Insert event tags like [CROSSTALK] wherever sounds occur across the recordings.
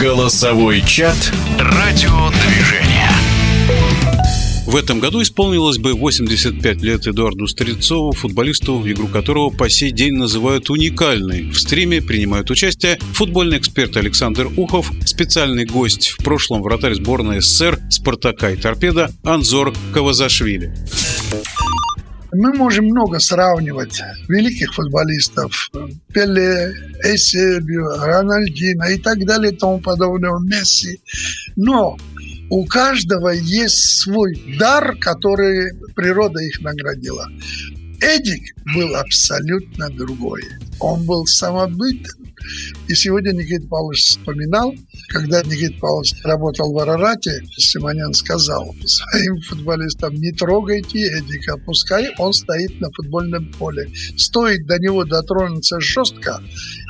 Голосовой чат «Радиодвижение». В этом году исполнилось бы 85 лет Эдуарду Стрельцову, футболисту, игру которого по сей день называют уникальной. В стриме принимают участие футбольный эксперт Александр Ухов, специальный гость в прошлом вратарь сборной СССР «Спартака» и «Торпеда» Анзор Кавазашвили. Мы можем много сравнивать великих футболистов. Пеле, Эйсебио, Рональдино и так далее и тому подобное, Месси. Но у каждого есть свой дар, который природа их наградила. Эдик был абсолютно другой. Он был самобытен, и сегодня Никита Павлович вспоминал, когда Никита Павлович работал в Арарате, Симонян сказал своим футболистам, не трогайте Эдика, пускай он стоит на футбольном поле. Стоит до него дотронуться жестко,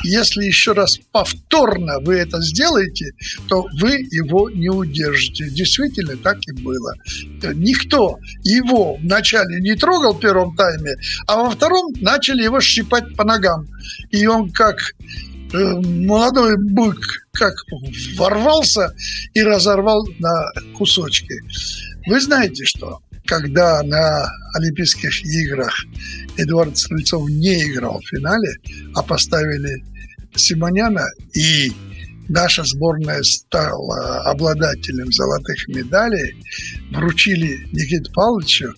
если еще раз повторно вы это сделаете, то вы его не удержите. Действительно, так и было. Никто его вначале не трогал в первом тайме, а во втором начали его щипать по ногам. И он как молодой бык как ворвался и разорвал на кусочки. Вы знаете, что когда на Олимпийских играх Эдуард Стрельцов не играл в финале, а поставили Симоняна, и наша сборная стала обладателем золотых медалей, вручили Никите Павловичу,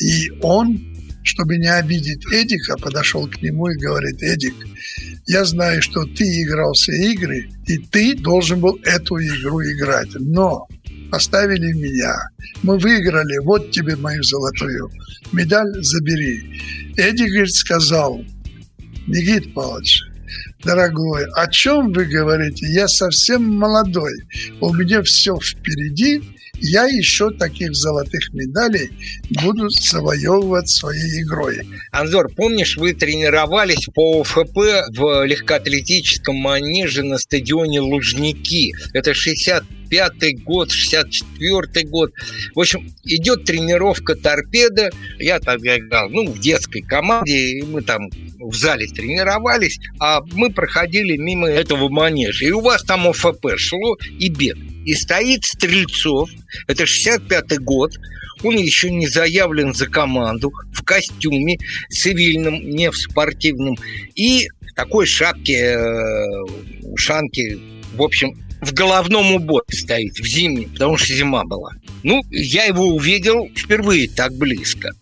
и он, чтобы не обидеть Эдика, подошел к нему и говорит, Эдик, я знаю, что ты играл все игры, и ты должен был эту игру играть. Но поставили меня. Мы выиграли, вот тебе мою золотую. Медаль забери. Эдди, говорит, сказал, Никит Павлович, дорогой, о чем вы говорите? Я совсем молодой. У меня все впереди, я еще таких золотых медалей буду завоевывать своей игрой. Анзор, помнишь, вы тренировались по ОФП в легкоатлетическом манеже на стадионе Лужники? Это 65-й год, 64-й год. В общем, идет тренировка торпеда. Я тогда играл, ну, в детской команде, и мы там в зале тренировались, а мы проходили мимо этого манежа. И у вас там ОФП шло и бег. И стоит Стрельцов, это 65-й год, он еще не заявлен за команду, в костюме цивильном, не в спортивном, и в такой шапке, э, ушанке, в общем, в головном уборе стоит, в зимнем, потому что зима была. Ну, я его увидел впервые так близко.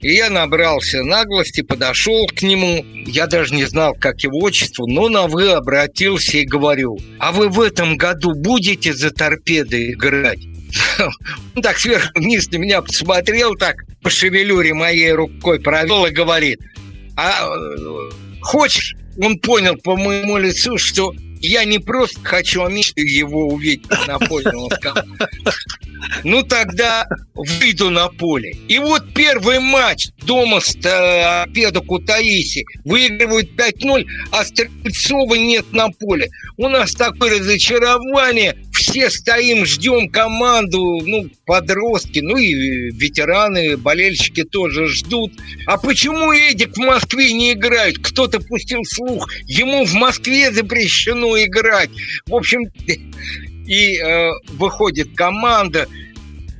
И я набрался наглости, подошел к нему. Я даже не знал, как его отчество, но на «вы» обратился и говорю, а вы в этом году будете за торпеды играть? [LAUGHS] Он так сверху вниз на меня посмотрел, так по шевелюре моей рукой провел и говорит, а э, хочешь? Он понял по моему лицу, что я не просто хочу, а мечтаю его увидеть на поле. Он сказал, ну тогда выйду на поле. И вот первый матч дома с Педу Кутаиси выигрывают 5-0, а Стрельцова нет на поле. У нас такое разочарование. Все стоим, ждем команду, ну, подростки, ну и ветераны, болельщики тоже ждут. А почему Эдик в Москве не играет? Кто-то пустил слух. Ему в Москве запрещено играть. В общем, и э, выходит команда,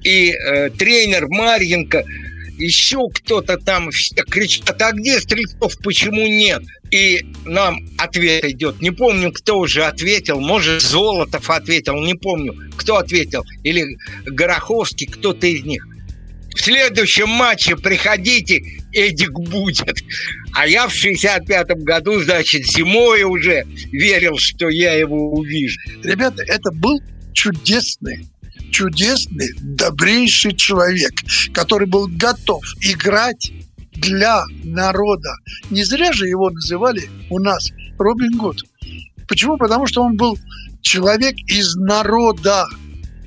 и э, тренер Марьенко, еще кто-то там все кричат, а где Стрельцов, почему нет? И нам ответ идет. Не помню, кто уже ответил. Может, Золотов ответил, не помню, кто ответил. Или Гороховский, кто-то из них. В следующем матче приходите, Эдик будет. А я в 65-м году, значит, зимой уже верил, что я его увижу. Ребята, это был чудесный чудесный, добрейший человек, который был готов играть для народа. Не зря же его называли у нас Робин Гуд. Почему? Потому что он был человек из народа.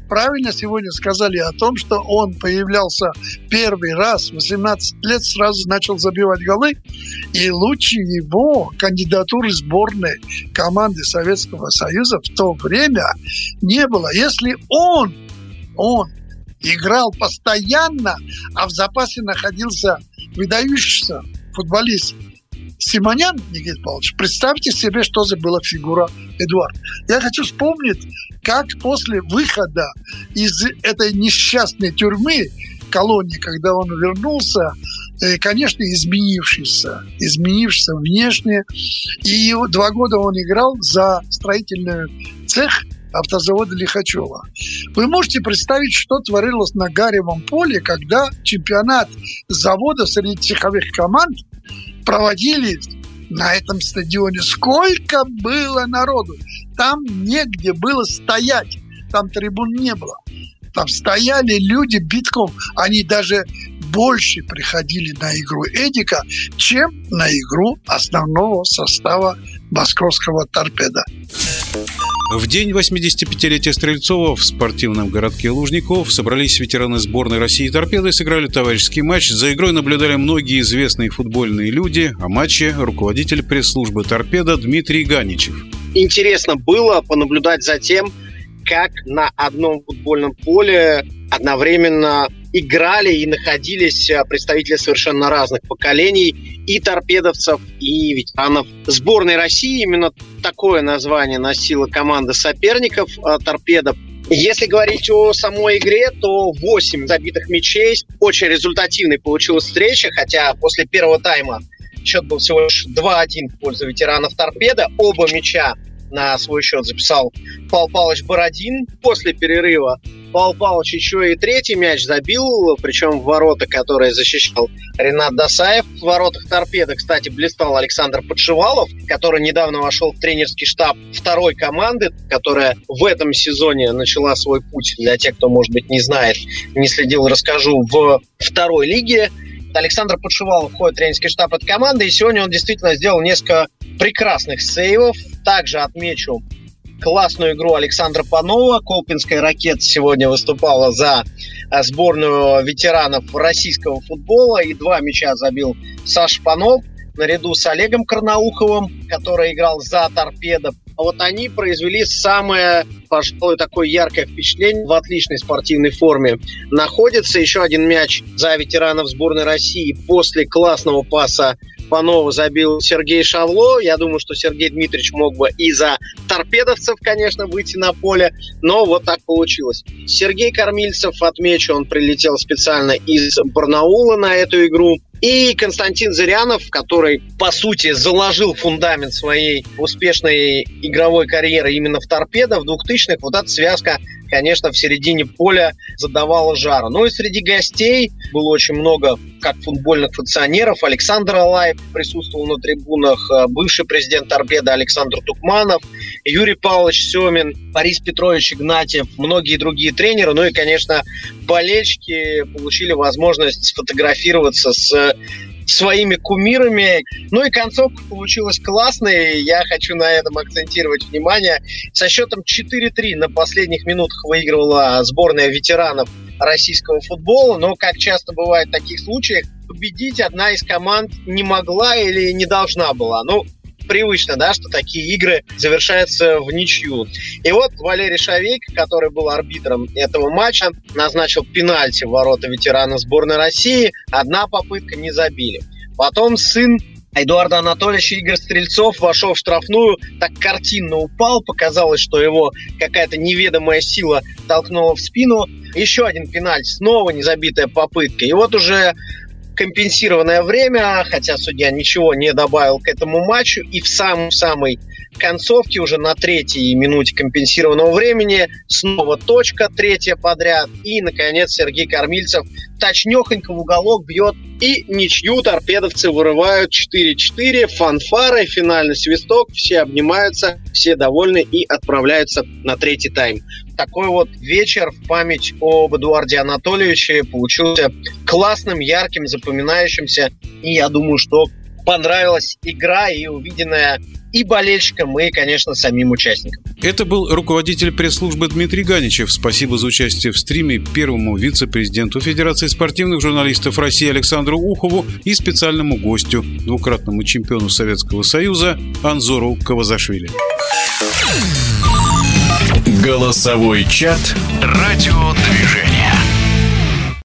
Правильно сегодня сказали о том, что он появлялся первый раз, 18 лет, сразу начал забивать голы, и лучше его кандидатуры сборной команды Советского Союза в то время не было. Если он он играл постоянно, а в запасе находился выдающийся футболист Симонян Никита Павлович, представьте себе, что за была фигура Эдуард. Я хочу вспомнить, как после выхода из этой несчастной тюрьмы, колонии, когда он вернулся, э, конечно, изменившийся, изменившийся внешне. И два года он играл за строительный цех автозавода Лихачева. Вы можете представить, что творилось на Гаревом поле, когда чемпионат завода среди цеховых команд проводили на этом стадионе. Сколько было народу! Там негде было стоять. Там трибун не было. Там стояли люди битком. Они даже больше приходили на игру Эдика, чем на игру основного состава московского торпеда. В день 85-летия Стрельцова в спортивном городке Лужников собрались ветераны сборной России «Торпеды» и сыграли товарищеский матч. За игрой наблюдали многие известные футбольные люди, а матче руководитель пресс-службы «Торпеда» Дмитрий Ганичев. Интересно было понаблюдать за тем, как на одном футбольном поле одновременно играли и находились а, представители совершенно разных поколений и торпедовцев, и ветеранов сборной России. Именно такое название носила команда соперников а, торпедов. Если говорить о самой игре, то 8 забитых мячей. Очень результативной получилась встреча, хотя после первого тайма счет был всего лишь 2-1 в пользу ветеранов торпеда. Оба мяча на свой счет записал Павел Павлович Бородин. После перерыва Павел Павлович еще и третий мяч забил, причем в ворота, которые защищал Ренат Досаев. В воротах торпеда, кстати, блистал Александр Подшивалов, который недавно вошел в тренерский штаб второй команды, которая в этом сезоне начала свой путь. Для тех, кто, может быть, не знает, не следил, расскажу, в второй лиге. Александр Подшивалов входит в тренерский штаб этой команды, и сегодня он действительно сделал несколько прекрасных сейвов. Также отмечу классную игру Александра Панова. Колпинская ракета сегодня выступала за э, сборную ветеранов российского футбола. И два мяча забил Саш Панов наряду с Олегом Карнауховым, который играл за торпедо. А вот они произвели самое, пожалуй, такое яркое впечатление в отличной спортивной форме. Находится еще один мяч за ветеранов сборной России после классного паса Панова забил Сергей Шавло. Я думаю, что Сергей Дмитриевич мог бы и за торпедовцев, конечно, выйти на поле, но вот так получилось. Сергей Кормильцев, отмечу, он прилетел специально из Барнаула на эту игру. И Константин Зырянов, который, по сути, заложил фундамент своей успешной игровой карьеры именно в торпедо в 2000-х, вот эта связка конечно, в середине поля задавала жару. Ну и среди гостей было очень много как футбольных функционеров. Александр Алаев присутствовал на трибунах, э, бывший президент Торпеда Александр Тукманов, Юрий Павлович Семин, Борис Петрович Игнатьев, многие другие тренеры. Ну и, конечно, болельщики получили возможность сфотографироваться с своими кумирами. Ну и концовка получилась классной. Я хочу на этом акцентировать внимание. Со счетом 4-3 на последних минутах выигрывала сборная ветеранов российского футбола. Но, как часто бывает в таких случаях, победить одна из команд не могла или не должна была. Ну, привычно, да, что такие игры завершаются в ничью. И вот Валерий Шавейк, который был арбитром этого матча, назначил пенальти в ворота ветерана сборной России. Одна попытка не забили. Потом сын Эдуарда Анатольевича Игорь Стрельцов вошел в штрафную, так картинно упал, показалось, что его какая-то неведомая сила толкнула в спину. Еще один пенальти, снова незабитая попытка. И вот уже компенсированное время, хотя судья ничего не добавил к этому матчу. И в самой-самой концовке, уже на третьей минуте компенсированного времени, снова точка, третья подряд. И, наконец, Сергей Кормильцев точнехонько в уголок бьет. И ничью торпедовцы вырывают 4-4. Фанфары, финальный свисток. Все обнимаются, все довольны и отправляются на третий тайм такой вот вечер в память об Эдуарде Анатольевиче получился классным, ярким, запоминающимся. И я думаю, что понравилась игра и увиденная и болельщикам, и, конечно, самим участникам. Это был руководитель пресс-службы Дмитрий Ганичев. Спасибо за участие в стриме первому вице-президенту Федерации спортивных журналистов России Александру Ухову и специальному гостю, двукратному чемпиону Советского Союза Анзору Кавазашвили. Голосовой чат «Радиодвижение».